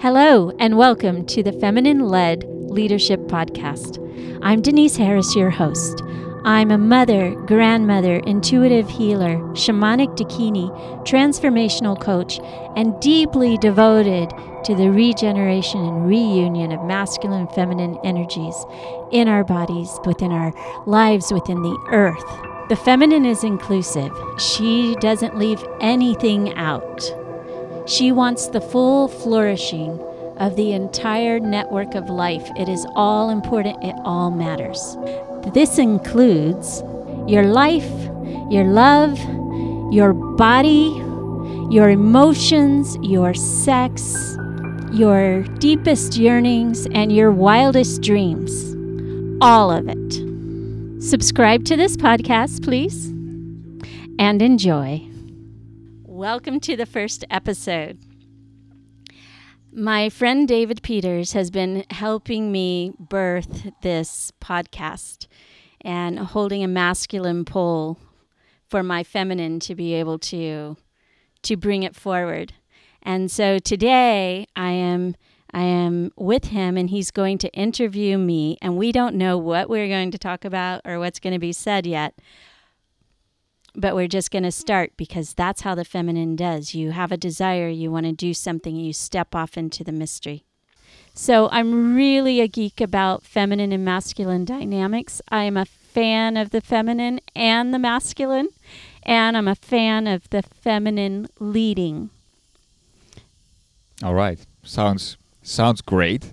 Hello, and welcome to the Feminine Led Leadership Podcast. I'm Denise Harris, your host. I'm a mother, grandmother, intuitive healer, shamanic dakini, transformational coach, and deeply devoted to the regeneration and reunion of masculine and feminine energies in our bodies, within our lives, within the earth. The feminine is inclusive. She doesn't leave anything out. She wants the full flourishing of the entire network of life. It is all important, it all matters. This includes your life, your love, your body, your emotions, your sex, your deepest yearnings, and your wildest dreams. All of it. Subscribe to this podcast, please, and enjoy. Welcome to the first episode. My friend David Peters has been helping me birth this podcast and holding a masculine pole for my feminine to be able to to bring it forward. And so today I am I am with him and he's going to interview me and we don't know what we're going to talk about or what's going to be said yet but we're just going to start because that's how the feminine does. You have a desire, you want to do something, you step off into the mystery. So I'm really a geek about feminine and masculine dynamics. I am a fan of the feminine and the masculine, and I'm a fan of the feminine leading. All right. Sounds sounds great.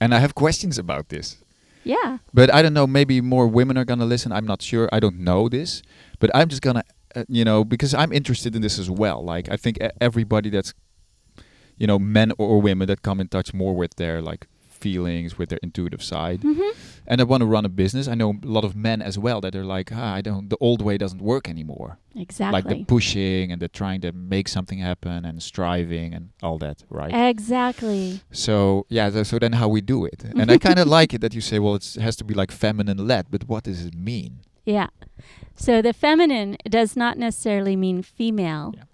And I have questions about this. Yeah. But I don't know, maybe more women are to listen. I'm not sure. I don't know this. But I'm just to, uh, you know, because I'm interested in this as well. Like, I think everybody that's, you know, men or women that come in touch more with their, like, feelings, with their intuitive side. Mm-hmm. And I want to run a business. I know a lot of men as well that are like, ah, I don't, the old way doesn't work anymore. Exactly. Like the pushing and the trying to make something happen and striving and all that, right? Exactly. So yeah, th- so then how we do it, and I kind of like it that you say, well, it's, it has to be like feminine led, but what does it mean? Yeah. So the feminine does not necessarily mean female. Yeah.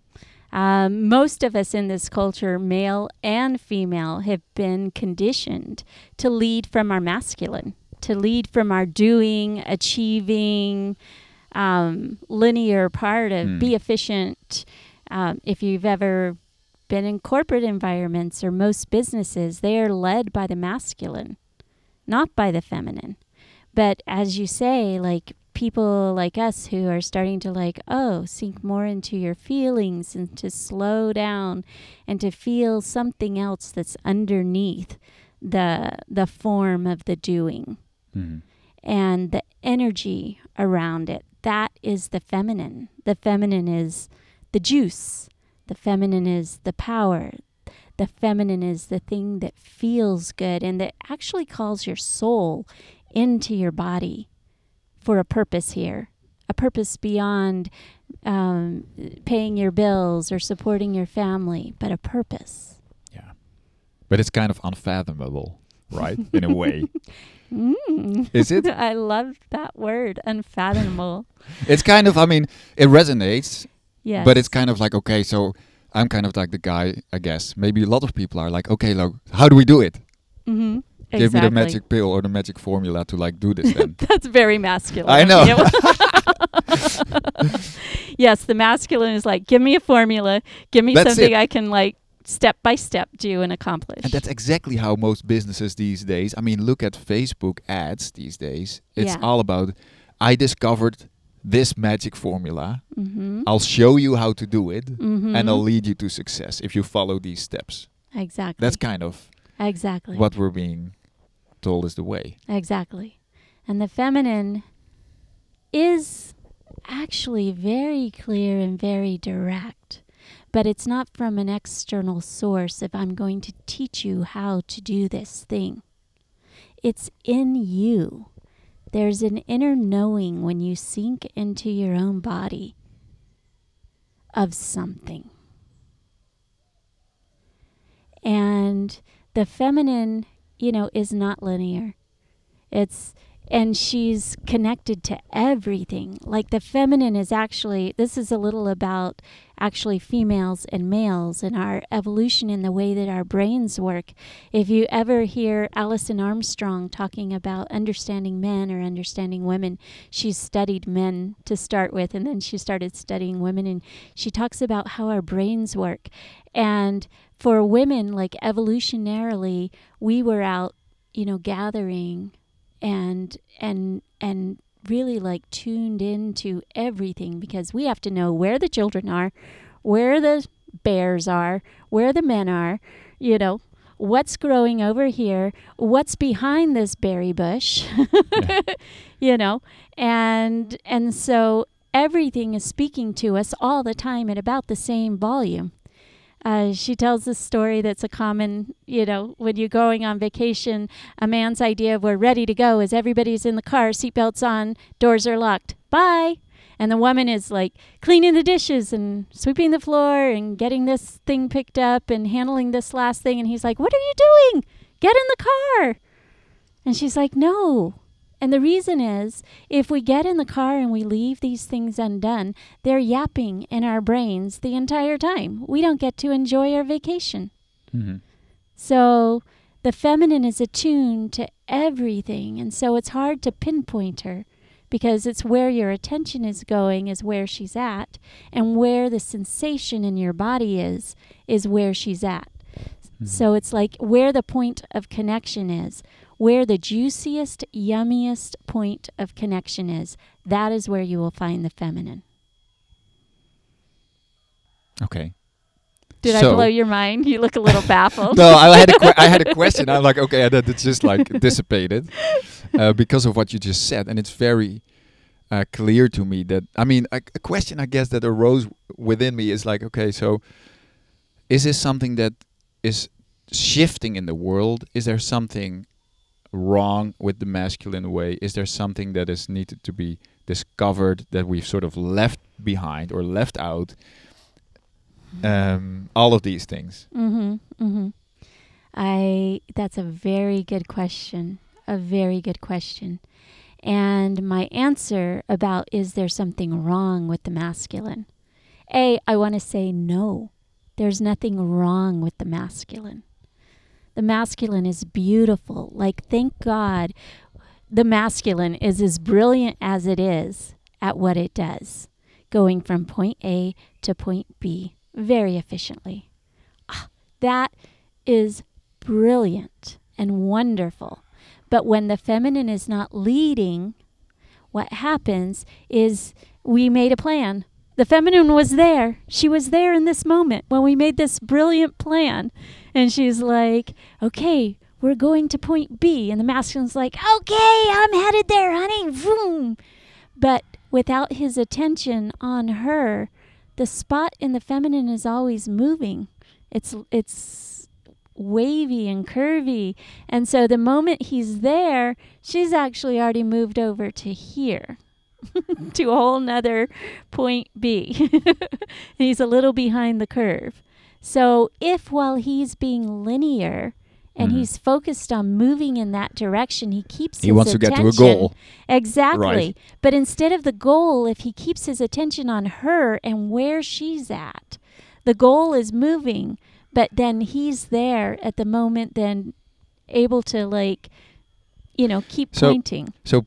Um, most of us in this culture, male and female, have been conditioned to lead from our masculine, to lead from our doing, achieving, um, linear part of Hmm. be efficient. Um, if you've ever been in corporate environments or most businesses, they are led by the masculine, not by the feminine. But as you say, like people like us who are starting to like, oh, sink more into your feelings and to slow down and to feel something else that's underneath the the form of the doing Mhm. and the energy around it. That is the feminine. The feminine is the juice. The feminine is the power. The feminine is the thing that feels good and that actually calls your soul into your body for a purpose here, a purpose beyond um, paying your bills or supporting your family, but a purpose. Yeah, but it's kind of unfathomable, right? In a way, Mm. Is it? I love that word, unfathomable. it's kind of. I mean, it resonates, Yes. but it's kind of like okay, so I'm kind of like the guy, I guess. Maybe a lot of people are like, okay, look, how do we do it? Mm-hmm. Give me the magic pill or the magic formula to like do this. Then That's very masculine. I know. yes, the masculine is like, give me a formula, give me That's something it. I can like step by step do and accomplish. And that's exactly how most businesses these days. I mean, look at Facebook ads these days. It's Yeah. all about I discovered this magic formula. mm-hmm. I'll show you how to do it Mm-hmm. and I'll lead you to success if you follow these steps. exactly. That's kind of exactly what we're being told is the way. Exactly. And the feminine is actually very clear and very direct. But it's not from an external source if I'm going to teach you how to do this thing. It's in you. There's an inner knowing when you sink into your own body of something. And the feminine, you know, is not linear. It's and she's connected to everything. Like the feminine is actually, this is a little about actually females and males and our evolution in the way that our brains work. If you ever hear Alison Armstrong talking about understanding men or understanding women, she's studied men to start with, and then she started studying women, and she talks about how our brains work. And for women, like evolutionarily, we were out, you know, gathering and and and really like tuned into everything because we have to know where the children are, where the bears are, where the men are, you know, what's growing over here, what's behind this berry bush. you know, and and so everything is speaking to us all the time at about the same volume. Uh, she tells a story that's a common, you know, when you're going on vacation, a man's idea of we're ready to go is everybody's in the car, seatbelts on, doors are locked. Bye. And the woman is like cleaning the dishes and sweeping the floor and getting this thing picked up and handling this last thing. And he's like, What are you doing? Get in the car. And she's like, No, and the reason is if we get in the car and we leave these things undone, they're yapping in our brains the entire time. We don't get to enjoy our vacation. Mm-hmm. So the feminine is attuned to everything. And so it's hard to pinpoint her because it's where your attention is going, is where she's at. And where the sensation in your body is, is where she's at. Mm-hmm. So it's like where the point of connection is where the juiciest, yummiest point of connection is, that is where you will find the feminine. Okay. Did so, I blow your mind? You look a little baffled. no, I had a que- I had a question. I'm like, okay, that it's just like dissipated uh, because of what you just said, and it's very uh, clear to me that I mean, a, a question I guess that arose within me is like, okay, so is this something that is shifting in the world? Is there something wrong with the masculine way? Is there something that is needed to be discovered that we've sort of left behind or left out? Um, all of these things. Mm-hmm, mm-hmm. I. That's a very good question. A very good question. And my answer about is there something wrong with the masculine? A, I want to say no. There's nothing wrong with the masculine. The masculine is beautiful. Like, thank God the masculine is as brilliant as it is at what it does, going from point A to point B very efficiently. Ah, that is brilliant and wonderful. But when the feminine is not leading, what happens is we made a plan. The feminine was there. She was there in this moment when we made this brilliant plan. And she's like, okay, we're going to point B. And the masculine's like, okay, I'm headed there, honey. Vroom. But without his attention on her, the spot in the feminine is always moving. It's, it's wavy and curvy. And so the moment he's there, she's actually already moved over to here. to a whole nother point B. he's a little behind the curve. So if while he's being linear and mm-hmm. he's focused on moving in that direction, he keeps he wants attention. to get to a goal. Exactly. Right. But instead of the goal, if he keeps his attention on her and where she's at, the goal is moving, but then he's there at the moment, then able to like, you know, keep so, pointing. So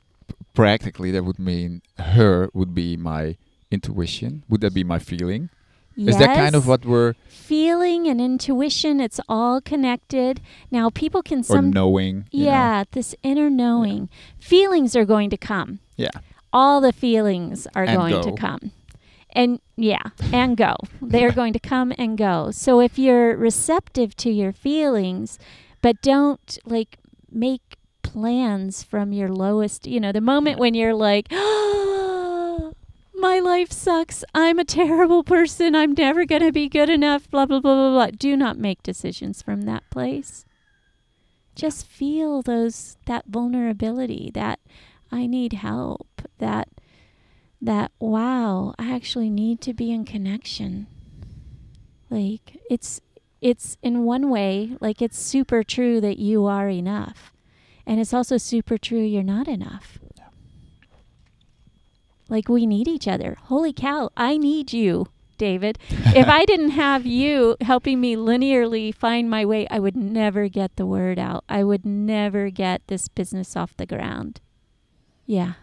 practically, that would mean her would be my intuition. Would that be my feeling? Yes. Is that kind of what we're feeling and intuition? It's all connected. Now, people can some knowing. Yeah, know. this inner knowing. Yeah. Feelings are going to come. Yeah. All the feelings are and going go. to come. And yeah, and go. They're going to come and go. So if you're receptive to your feelings, but don't like make plans from your lowest, you know, the moment when you're like, oh, my life sucks. I'm a terrible person. I'm never going to be good enough. Blah, blah, blah, blah, blah. Do not make decisions from that place. Just feel those, that vulnerability, that I need help, that, that, wow, I actually need to be in connection. Like, it's, it's in one way, like, it's super true that you are enough. And it's also super true you're not enough. Like we need each other. Holy cow, I need you, David. if I didn't have you helping me linearly find my way, I would never get the word out. I would never get this business off the ground. Yeah.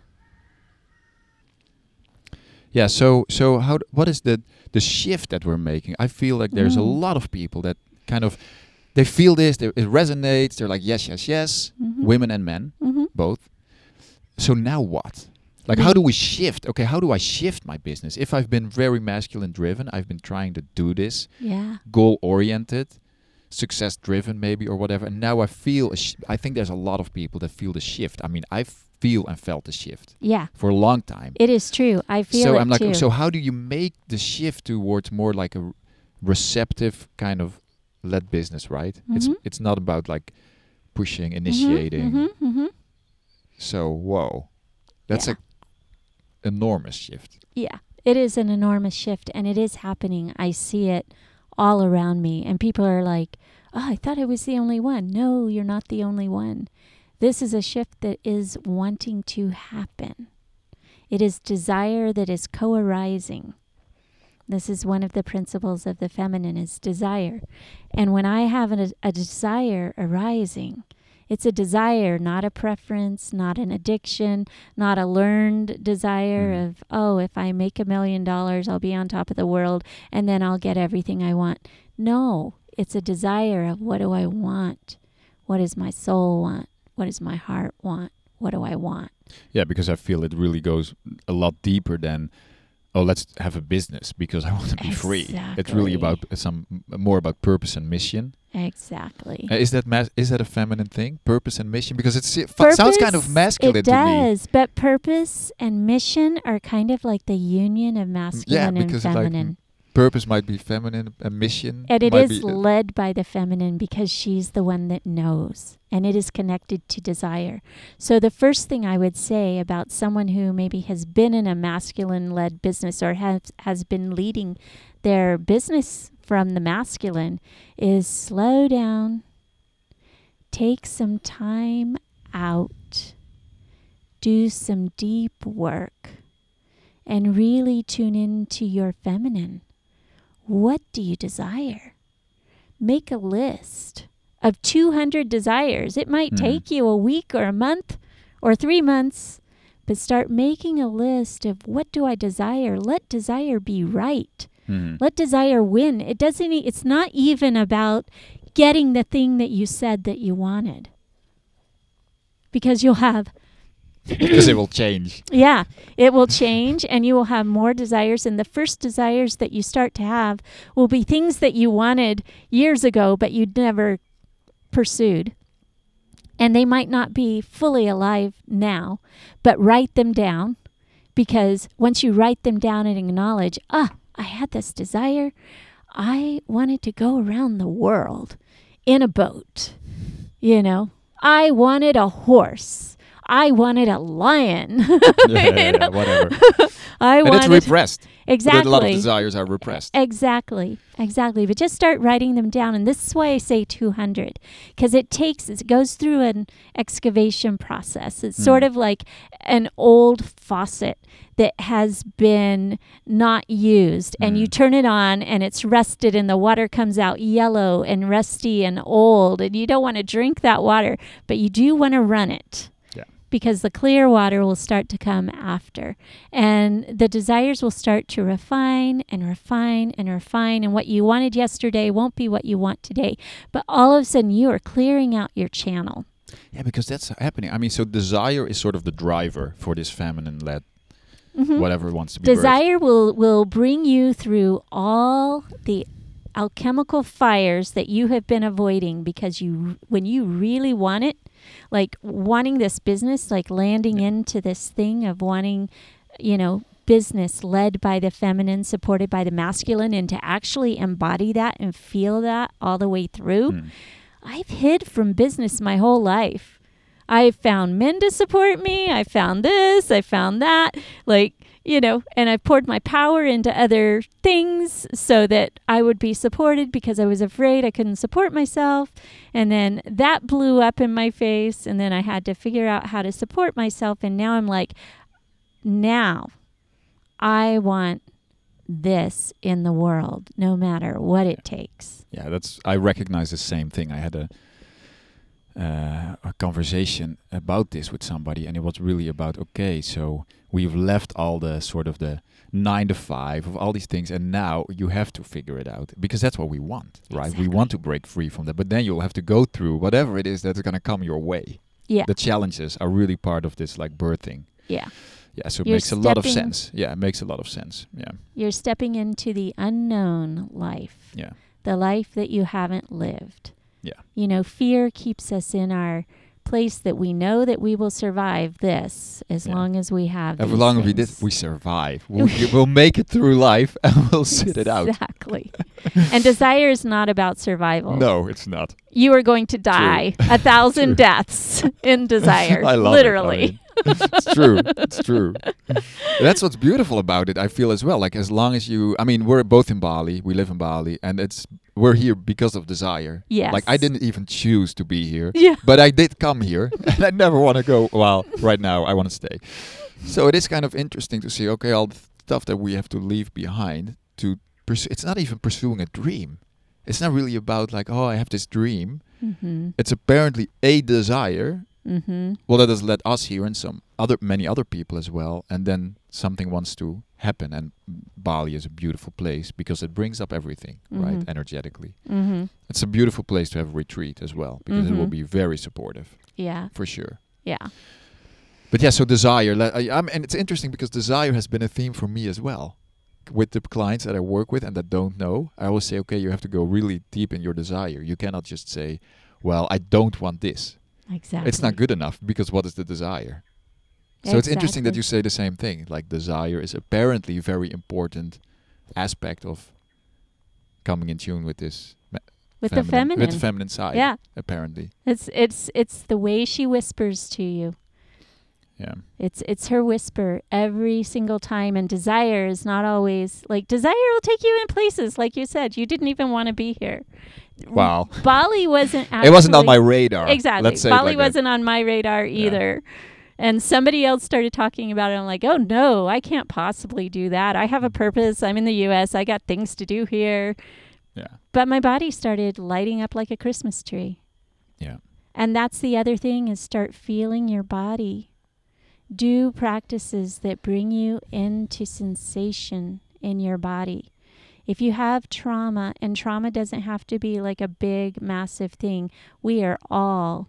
Yeah. So so how d- what is the the shift that we're making? I feel like there's a Mm. lot of people that kind of they feel this, they, it resonates. They're like yes, yes, yes. Mhm. Women and men, Mhm. both. So now what? Like how do we shift? Okay, how do I shift my business? If I've been very masculine driven, I've been trying to do this, Yeah. goal oriented, success driven maybe or whatever. And now I feel I think there's a lot of people that feel the shift. I mean, I feel and felt the shift Yeah. for a long time. It is true. I feel so I'm like, too. so how do you make the shift towards more like a receptive kind of led business, right? It's Mhm. it's not about like pushing, Mhm, initiating. mhm, mhm. So whoa, that's Yeah. a enormous shift. Yeah, it is an enormous shift and it is happening. I see it all around me. And people are like, oh, I thought I was the only one. No, you're not the only one. This is a shift that is wanting to happen. It is desire that is co arising. This is one of the principles of the feminine is desire. And when I have a, a desire arising, it's a desire, not a preference, not an addiction, not a learned desire Mm. of, oh, if I make a million dollars, I'll be on top of the world and then I'll get everything I want. No, it's a desire of what do I want? What does my soul want? What does my heart want? What do I want? Yeah, because I feel it really goes a lot deeper than oh, let's have a business because I want to be free. It's really about some more about purpose and mission. Exactly. Uh, is that mas- is that a feminine thing? Purpose and mission because it's, it sounds kind of masculine It to me. does, but purpose and mission are kind of like the union of masculine and because it's like, feminine. Purpose might be feminine, a mission. and it is uh, led by the feminine because she's the one that knows, and it is connected to desire. So, the first thing I would say about someone who maybe has been in a masculine led business or has, has been leading their business from the masculine is slow down, take some time out, do some deep work, and really tune into your feminine. What do you desire? Make a list of 200 desires. It might Mhm. take you a week or a month or three months, but start making a list of what do I desire? Let desire be right. Mhm. Let desire win. It doesn't e- it's not even about getting the thing that you said that you wanted. Because you'll have because it will change. yeah, it will change and you will have more desires. And the first desires that you start to have will be things that you wanted years ago, but you'd never pursued. And they might not be fully alive now, but write them down because once you write them down and acknowledge, ah, I had this desire, I wanted to go around the world in a boat. You know, I wanted a horse. I wanted a lion. yeah, yeah, whatever. I and it's repressed. exactly. A lot of desires are repressed. Exactly, exactly. But just start writing them down. And this is why I say 200, because it takes, it goes through an excavation process. It's sort Mm. of like an old faucet that has been not used, and you Mm. turn it on and it's rusted, and the water comes out yellow and rusty and old, and you don't want to drink that water, but you do want to run it. Because the clear water will start to come after. And the desires will start to refine and refine and refine. And what you wanted yesterday won't be what you want today. But all of a sudden, you are clearing out your channel. Yeah, because that's happening. I mean, so desire is sort of the driver for this feminine-led Mhm. whatever wants to be. birthed. Desire will, will bring you through all the alchemical fires that you have been avoiding because you when you really want it like wanting this business like landing Yeah. into this thing of wanting you know business led by the feminine supported by the masculine and to actually embody that and feel that all the way through Mm. I've hid from business my whole life. I've found men to support me. I found this. I found that. Like, you know, and I poured my power into other things so that I would be supported because I was afraid I couldn't support myself. And then that blew up in my face. And then I had to figure out how to support myself. And now I'm like, now I want this in the world, no matter what it takes. Yeah, that's. I recognize the same thing. I had a uh, a conversation about this with somebody, and it was really about okay, so we've left all the sort of the nine to five of all these things, and now you have to figure it out because that's what we want, right? Exactly. We want to break free from that, but then you'll have to go through whatever it is that's going to come your way. Yeah. The challenges are really part of this like birthing. yeah. Yeah, so it You're makes a lot of sense. Yeah, it makes a lot of sense. Yeah, You're stepping into the unknown life. yeah, the life that you haven't lived. Yeah. You know, fear keeps us in our place that we know that we will survive this as Yeah. long as we have. as long as we did, we survive. We'll, we'll make it through life, and we'll sit it out. Exactly. and desire is not about survival. No, it's not. You are going to die a thousand deaths in desire. I love literally. it. It's true. It's true. That's what's beautiful about it. I feel as well. Like as long as you, I mean, we're both in Bali. We live in Bali, and it's we're here because of desire. Yeah. Like I didn't even choose to be here, Yeah. but I did come here, and I never want to go. Well, right now I want to stay. So it is kind of interesting to see. Okay, all the stuff that we have to leave behind to pursue. It's not even pursuing a dream. It's not really about like, oh, I have this dream. Mm-hmm. It's apparently a desire Mm-hmm. well that has led us here and some other many other people as well and then something wants to happen and bali is a beautiful place because it brings up everything right Mhm. energetically Mm-hmm. it's a beautiful place to have a retreat as well because it will Mhm. be very supportive Yeah. for sure Yeah. but yeah so desire le- I, I'm, and it's interesting because desire has been a theme for me as well with the clients that i work with and that don't know i always say okay you have to go really deep in your desire you cannot just say well i don't want this Exactly. it's not good enough because what is the desire? So it's interesting that you say the same thing. Like desire is apparently a very important aspect of coming in tune with this with the feminine. with the feminine side. yeah. apparently. It's it's it's the way she whispers to you. Yeah, It's it's her whisper every single time and desire is not always like desire will take you in places like you said you didn't even want to be here. Wow. Bali wasn't actually it wasn't on my radar. Exactly. Let's say Bali like wasn't on my radar either. And somebody else started talking about it. I'm like, oh no, I can't possibly do that. I have a purpose. I'm in the US. I got things to do here. Yeah, But my body started lighting up like a Christmas tree. yeah, And that's the other thing is start feeling your body. Do practices that bring you into sensation in your body. If you have trauma, and trauma doesn't have to be like a big, massive thing, we are all,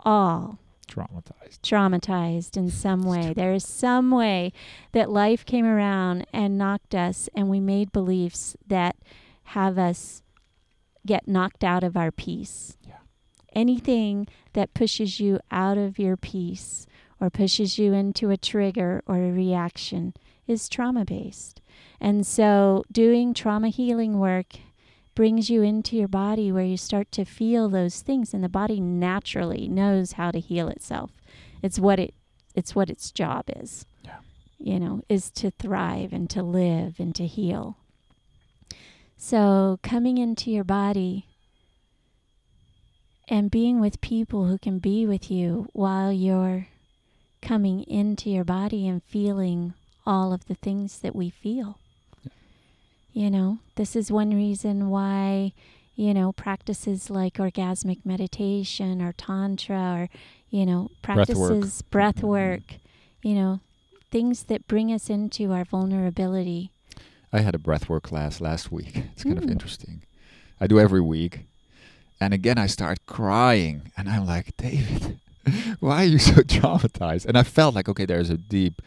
all traumatized. traumatized in some way. There is some way that life came around and knocked us, and we made beliefs that have us get knocked out of our peace. Yeah. Anything that pushes you out of your peace or pushes you into a trigger or a reaction is trauma based. And so, doing trauma healing work brings you into your body where you start to feel those things and the body naturally knows how to heal itself it's what it it's what its job is Yeah. you know is to thrive and to live and to heal so coming into your body and being with people who can be with you while you're coming into your body and feeling all of the things that we feel you know, this is one reason why, you know, practices like orgasmic meditation or tantra or, you know, Breath work. practices breath work, you know, things that bring us into our vulnerability. I had a breathwork class last week. It's kind of Mm. interesting. I do every week. And again, I start crying. And I'm like, David, why are you so traumatized? And I felt like, okay, there's a deep,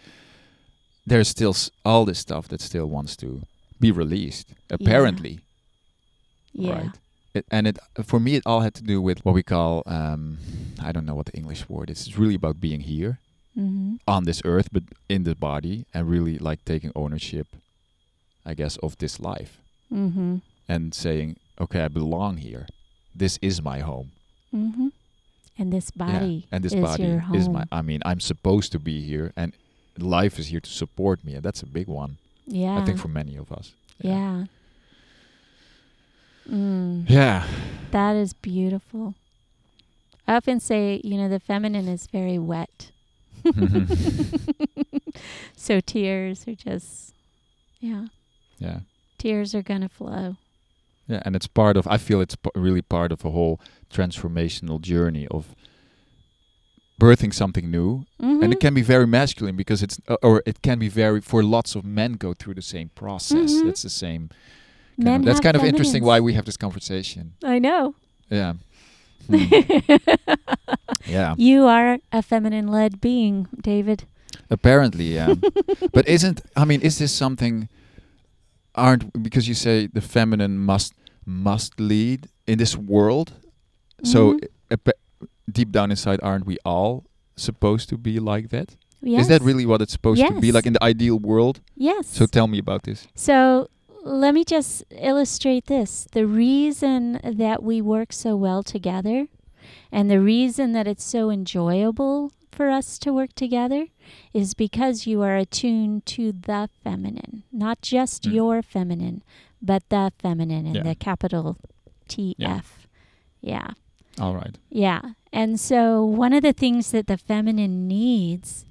there's still s- all this stuff that still wants to be released, apparently. Yeah. Right. It, and it for me, it all had to do with what we call, um, I don't know what the English word is. It's really about being here Mm-hmm. on this earth, but in the body, and really like taking ownership, I guess, of this life Mm-hmm. and saying, okay, I belong here. This is my home. Mm-hmm. And this Yeah, body and this is body your home. is my. I mean, I'm supposed to be here, and life is here to support me, and that's a big one. Yeah. I think for many of us. Yeah. Mm, Yeah. that is beautiful. I often say, you know, the feminine is very wet. so tears are just, yeah, yeah. tears are going to flow. Yeah, and it's part of. I feel it's p- really part of a whole transformational journey of birthing something new, and it Mhm. can be very masculine because it's, uh, or it can be very for lots of men go through the same process. Mhm. That's the same. kind of- that's kind of interesting why we have this conversation. I know. Yeah. Hmm. yeah. You are a feminine led being, David. Apparently, yeah. but isn't I mean, is this something? Aren't because you say the feminine must must lead in this world? So Mhm. uh, pe- deep down inside, aren't we all supposed to be like that? Is Yes. that really what it's supposed to be like in the ideal world? Yes. So tell me about this. So let me just illustrate this. The reason that we work so well together and the reason that it's so enjoyable for us to work together is because you are attuned to the feminine, not just Mm. your feminine, but the feminine in Yeah. the capital TF. Yeah. yeah. All right. Yeah. And so one of the things that the feminine needs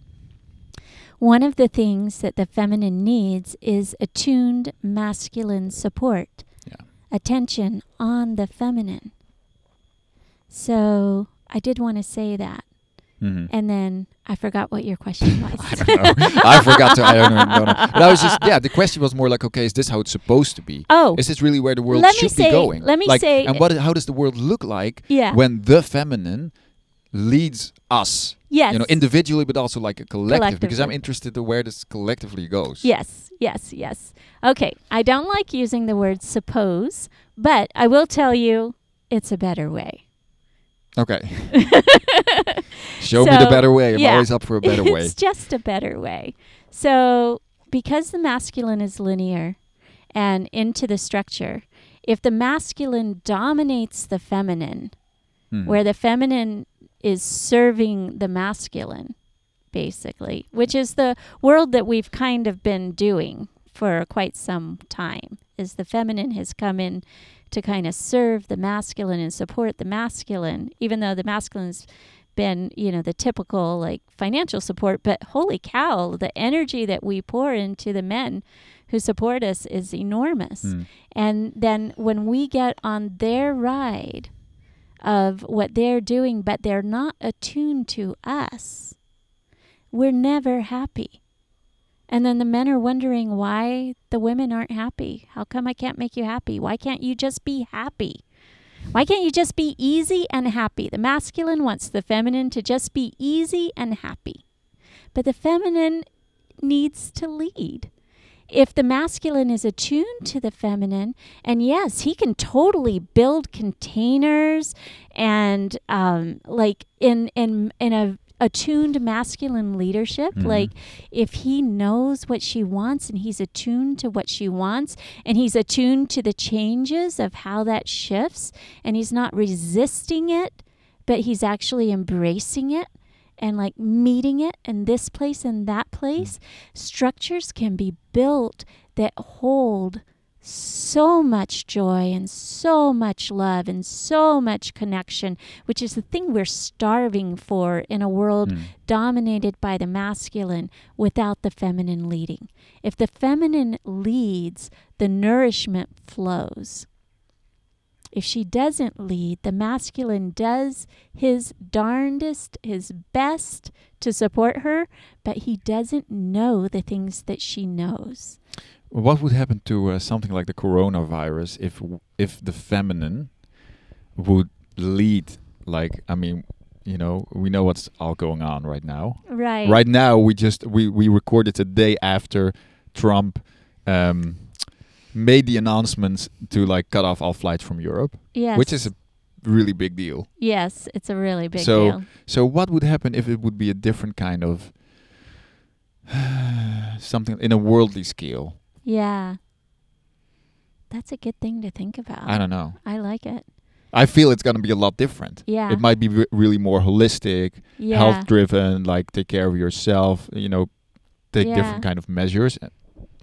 one of the things that the feminine needs is attuned masculine support. Yeah. Attention on the feminine. So I did want to say that. Mhm. And then I forgot what your question was. I don't know. I forgot to. I don't know. But I was just yeah. The question was more like, okay, is this how it's supposed to be? Oh, Is this really where the world Let me should say- be going? let me like, say- and what? How does the world look like yeah. when the feminine leads us? yes. You know, individually, but also like a collective. Because I'm interested to where this collectively goes. Yes, yes, yes. Okay, I don't like using the word suppose, but I will tell you it's a better way. Okay. Show me the better way. I'm yeah. always up for a better way. it's just a better way. So, because the masculine is linear and into the structure, if the masculine dominates the feminine, Mhm. where the feminine is serving the masculine, basically, which is the world that we've kind of been doing for quite some time, is the feminine has come in to kind of serve the masculine and support the masculine, even though the masculine's been, you know, the typical like financial support. But holy cow, the energy that we pour into the men who support us is enormous. Mm. And then when we get on their ride of what they're doing, but they're not attuned to us, we're never happy. And then the men are wondering why the women aren't happy. How come I can't make you happy? Why can't you just be happy? Why can't you just be easy and happy? The masculine wants the feminine to just be easy and happy. But the feminine needs to lead. If the masculine is attuned to the feminine, and yes, he can totally build containers and um, like in in in a attuned masculine leadership Mhm. like if he knows what she wants and he's attuned to what she wants and he's attuned to the changes of how that shifts and he's not resisting it but he's actually embracing it and like meeting it in this place and that place structures can be built that hold so much joy and so much love and so much connection, which is the thing we're starving for in a world Mm. dominated by the masculine without the feminine leading. If the feminine leads, the nourishment flows. If she doesn't lead, the masculine does his darndest, his best to support her, but he doesn't know the things that she knows. What would happen to uh, something like the coronavirus if w- if the feminine would lead? Like, I mean, you know, we know what's all going on right now. Right. Right now, we just we we recorded the day after Trump um, made the announcements to like cut off all flights from Europe, Yes. which is a really big deal. yes, it's a really big So- deal. So, what would happen if it would be a different kind of something in a worldly scale? Yeah. That's a good thing to think about. I don't know. I like it. I feel it's gonna be a lot different. Yeah. It might be re- really more holistic, yeah. health driven, like take care of yourself, you know, take Yeah. different kind of measures.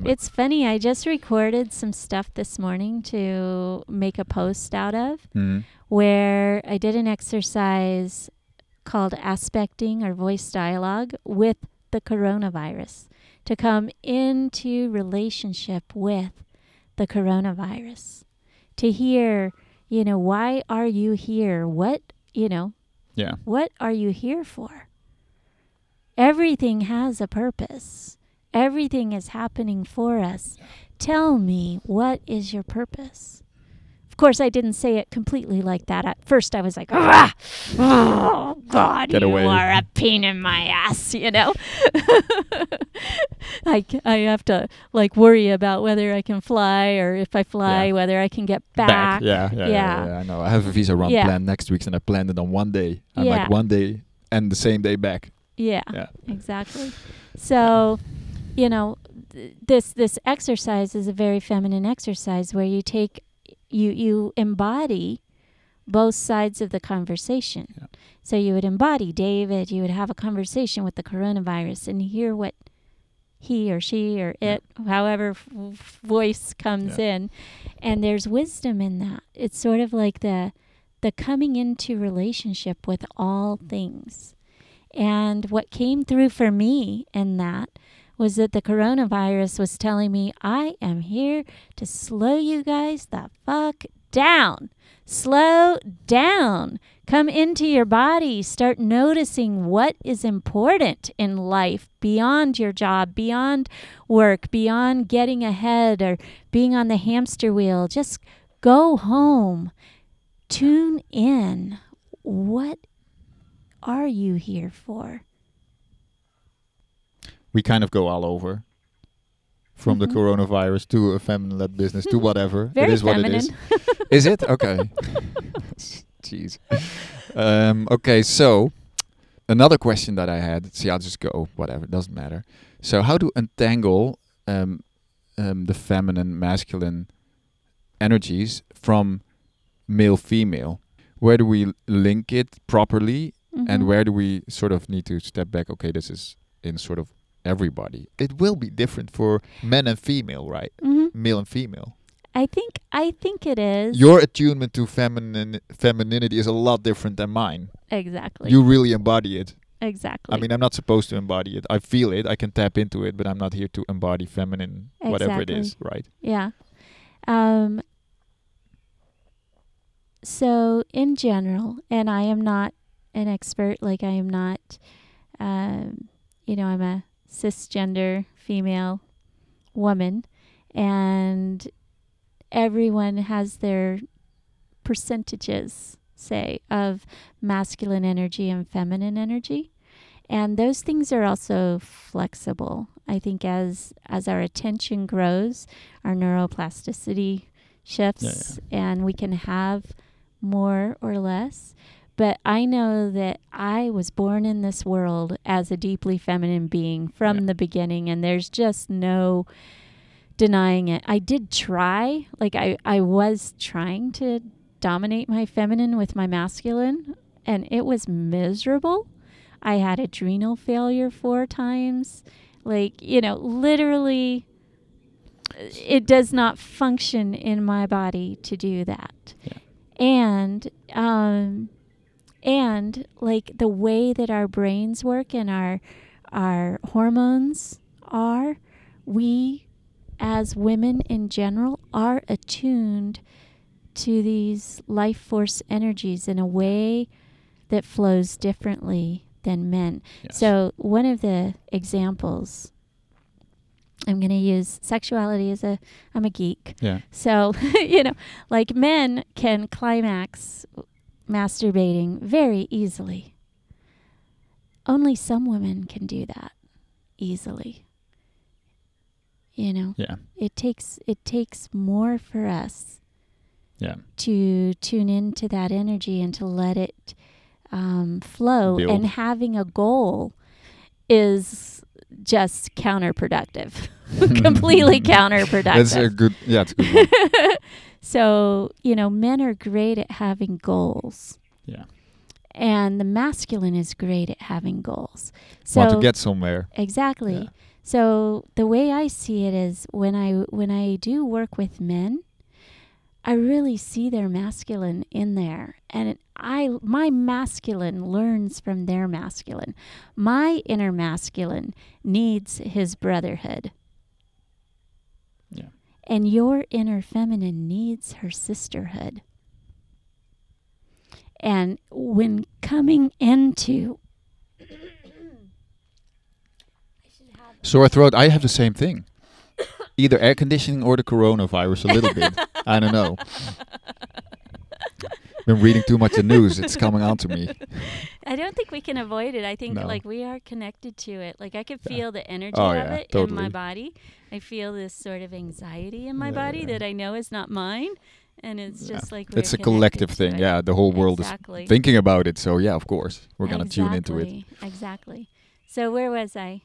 It's funny. I just recorded some stuff this morning to make a post out of mhm. where I did an exercise called aspecting or voice dialogue with the coronavirus to come into relationship with the coronavirus. To hear, you know, why are you here? What, you know, Yeah. what are you here for? Everything has a purpose. Everything is happening for us. Tell me, what is your purpose? Of course, I didn't say it completely like that. At first, I was like, ah, oh, God, Get you away." are a pain in my ass, you know? I, c- I have to, like, worry about whether I can fly or if I fly, Yeah. whether I can get back. Yeah, yeah, yeah, Yeah. yeah, I know. I have a visa run planned next week, and I planned it on one day. I'm Yeah. like one day and the same day back. Yeah. Yeah. exactly. So, you know, th- this this exercise is a very feminine exercise where you take you you embody both sides of the conversation. Yeah. So you would embody David, you would have a conversation with the coronavirus and hear what he or she or Yeah. it, however f- f- voice comes Yeah. in, and there's wisdom in that. It's sort of like the the coming into relationship with all things. And what came through for me in that was that the coronavirus was telling me, I am here to slow you guys the fuck down. Slow down. Come into your body. Start noticing what is important in life beyond your job, beyond work, beyond getting ahead or being on the hamster wheel. Just go home. Tune in. What are you here for? We kind of go all over. From Mhm. the coronavirus to a feminine-led business to whatever. Very it is what it is. Is it? Okay. Jeez. Um, okay, so another question that I had. See, I'll just go. Whatever, doesn't matter. So, how to untangle um, um, the feminine, masculine energies from male, female? Where do we link it properly, and Mhm. where do we sort of need to step back? Okay, this is in sort of everybody. It will be different for men and female, right? Mhm. Male and female. I think I think it is Your attunement to feminine femininity is a lot different than mine. exactly You really embody it. exactly. I mean, I'm not supposed to embody it. I feel it. I can tap into it, but I'm not here to embody feminine, whatever it is, right? Yeah. Um, so, in general, and I am not an expert, like, I am not, um, you know, I'm a cisgender female woman, and everyone has their percentages, say, of masculine energy and feminine energy. And those things are also flexible. I think as as our attention grows, our neuroplasticity shifts and we can have more or less. But I know that I was born in this world as a deeply feminine being from Yeah. the beginning, and there's just no denying it. I did try, like, I, I was trying to dominate my feminine with my masculine, and it was miserable. I had adrenal failure four times. Like, you know, literally, it does not function in my body to do that. Yeah. And, um, and like the way that our brains work and our our hormones are, we as women in general are attuned to these life force energies in a way that flows differently than men. Yes. So, one of the examples I'm going to use sexuality as a I'm a geek. yeah, So, you know, like men can climax masturbating very easily. Only some women can do that easily. You know, yeah, it takes it takes more for us yeah. to tune into that energy and to let it um, flow. Build. And having a goal is just counterproductive, completely counterproductive. That's a good. Yeah, it's a good. So, you know, men are great at having goals. Yeah. And the masculine is great at having goals. So Want to get somewhere? exactly. Yeah. So the way I see it is when I when I do work with men, I really see their masculine in there, and I my masculine learns from their masculine. My inner masculine needs his brotherhood. And your inner feminine needs her sisterhood. And when coming into Sore throat. I have the same thing. Either air conditioning or the coronavirus a little bit. I don't know. Been reading too much of the news. It's coming on to me. I don't think we can avoid it. I think No. like we are connected to it. Like I could Yeah. feel the energy Oh, of yeah, it in my body. I feel this sort of anxiety in my Yeah, body yeah. that I know is not mine, and it's Yeah. just like It's a collective thing. it. Yeah, the whole world exactly. is thinking about it. So yeah, of course, we're gonna tune into it. Exactly, Exactly. So where was I?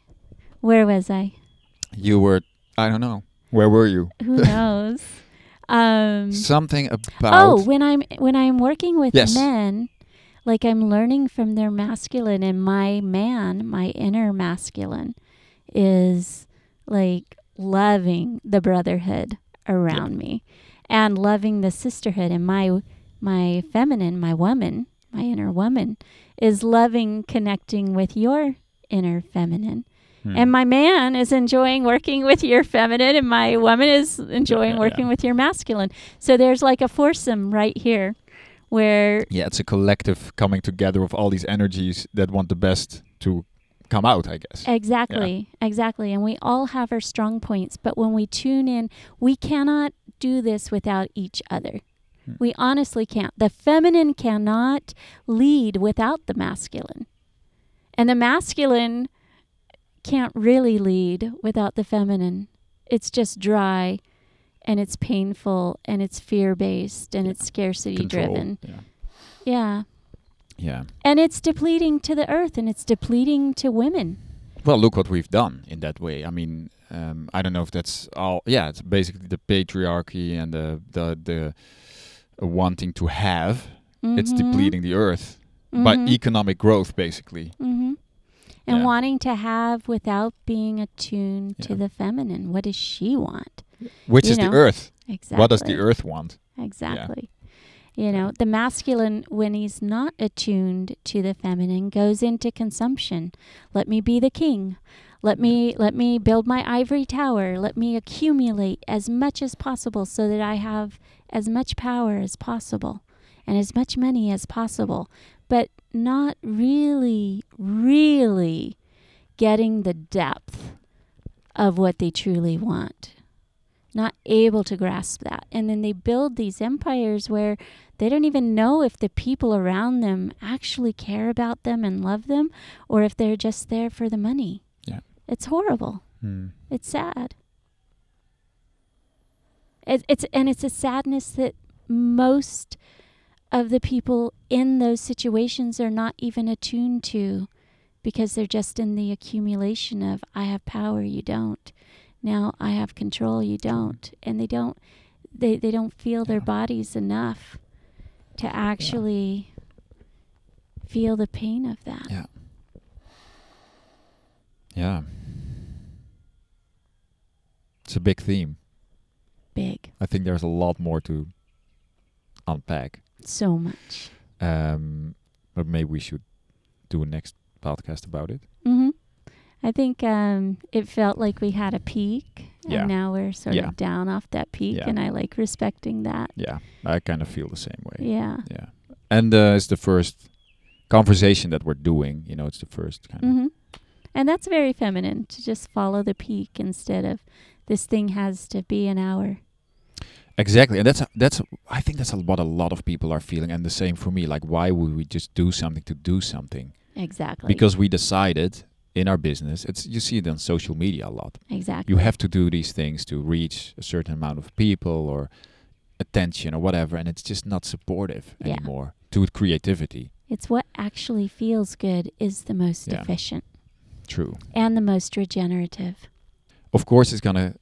Where was I? You were, I don't know, where were you? Who knows? um, Something about. Oh, when I'm when I'm working with Yes. men, like I'm learning from their masculine and my man, my inner masculine is like loving the brotherhood around me and loving the sisterhood and my my feminine, my woman, my inner woman is loving connecting with your inner feminine. Hmm. And my man is enjoying working with your feminine, and my woman is enjoying yeah, working yeah. with your masculine. So there's like a foursome right here where, yeah, it's a collective coming together of all these energies that want the best to come out. I guess. exactly, exactly. And we all have our strong points, but when we tune in, we cannot do this without each other. Hmm. We honestly can't. The feminine cannot lead without the masculine. And the masculine can't really lead without the feminine. It's just dry and it's painful and it's fear based and Yeah. it's scarcity Control. driven. Yeah. Yeah. Yeah. And it's depleting to the earth and it's depleting to women. Well, look what we've done in that way. I mean, um, I don't know if that's all. Yeah, it's basically the patriarchy and the the the uh, wanting to have. It's Mhm. depleting the earth by Mhm. economic growth, basically. hmm And Yeah. wanting to have without being attuned to the feminine. What does she want? Which You is know, the earth. Exactly. What does the earth want? Exactly. You know, the masculine, when he's not attuned to the feminine, goes into consumption. Let me be the king. Let me let me build my ivory tower. Let me accumulate as much as possible so that I have as much power as possible and as much money as possible. But not really, really getting the depth of what they truly want not able to grasp that. And then they build these empires where they don't even know if the people around them actually care about them and love them or if they're just there for the money. Yeah. It's horrible. Hmm. It's sad. It, it's and it's a sadness that most of the people in those situations are not even attuned to because they're just in the accumulation of I have power, you don't. Now I have control, you don't. And they don't they, they don't feel their bodies enough to actually feel the pain of that. Yeah. Yeah. It's a big theme. Big. I think there's a lot more to unpack. So much. Um, but maybe we should do a next podcast about it. hmm I think um, it felt like we had a peak, Yeah. and now we're sort Yeah. of down off that peak, Yeah. and I like respecting that. Yeah, I kind of feel the same way. Yeah. Yeah. And uh, it's the first conversation that we're doing. You know, it's the first kind of. hmm And that's very feminine to just follow the peak instead of this thing has to be an hour. Exactly, and that's that's. I think that's what a lot of people are feeling, and the same for me. Like, why would we just do something to do something? Exactly. Because we decided in our business. It's you see it on social media a lot. exactly. You have to do these things to reach a certain amount of people or attention or whatever, and it's just not supportive Yeah. anymore to creativity. It's what actually feels good is the most Yeah. efficient True. and the most regenerative. Of course, it's gonna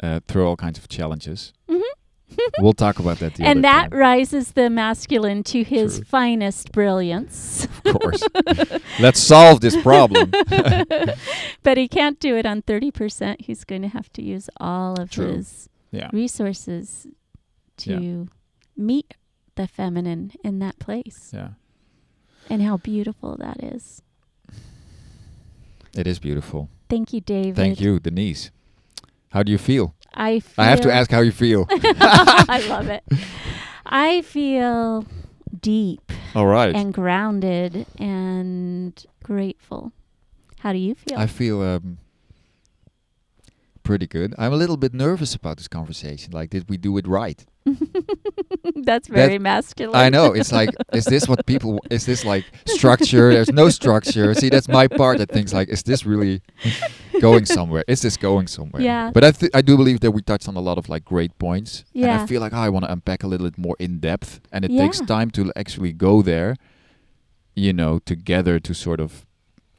uh, throw all kinds of challenges. hmm we'll talk about that. The and that time, rises the masculine to his True. finest brilliance. of course. Let's solve this problem. but he can't do it on 30%. He's going to have to use all of True. his Yeah. resources to meet the feminine in that place. Yeah. And how beautiful that is. It is beautiful. Thank you, David. Thank you, Denise. How do you feel? I feel I have to ask how you feel. I love it. I feel deep All right. and grounded and grateful. How do you feel? I feel um, pretty good. I'm a little bit nervous about this conversation. Like, did we do it right? That's very masculine. I know. It's like, is this what people? Is this like structure? There's no structure. See, that's my part that thinks like, is this really going somewhere? Is this going somewhere? Yeah. But I th- I do believe that we touched on a lot of like great points. Yeah. And I feel like oh, I want to unpack a little bit more in depth, and it Yeah. takes time to actually go there. You know, together to sort of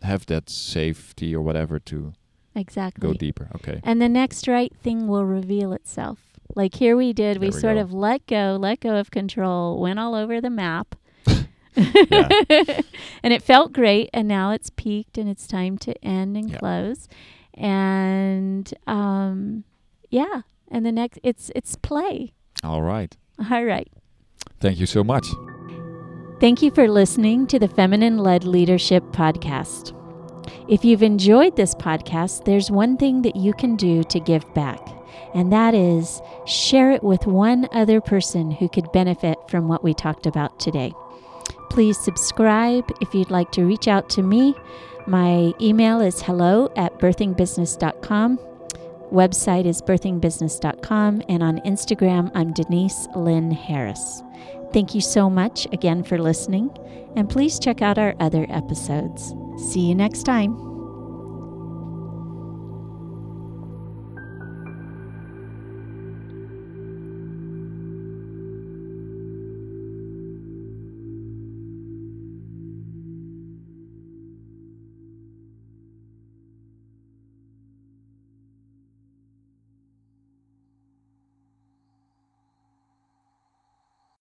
have that safety or whatever to Exactly. go deeper. Okay. And the next right thing will reveal itself. Like here we did, we we sort go. of let go, let go of control, went all over the map. and it felt great and now it's peaked and it's time to end and Yeah. close. And um yeah, and the next it's it's play. All right. All right. Thank you so much. Thank you for listening to the Feminine Led Leadership Podcast. If you've enjoyed this podcast, there's one thing that you can do to give back, and that is share it with one other person who could benefit from what we talked about today. Please subscribe if you'd like to reach out to me. My email is hello at birthingbusiness.com. Website is birthingbusiness.com, and on Instagram, I'm Denise Lynn Harris. Thank you so much again for listening, and please check out our other episodes. See you next time.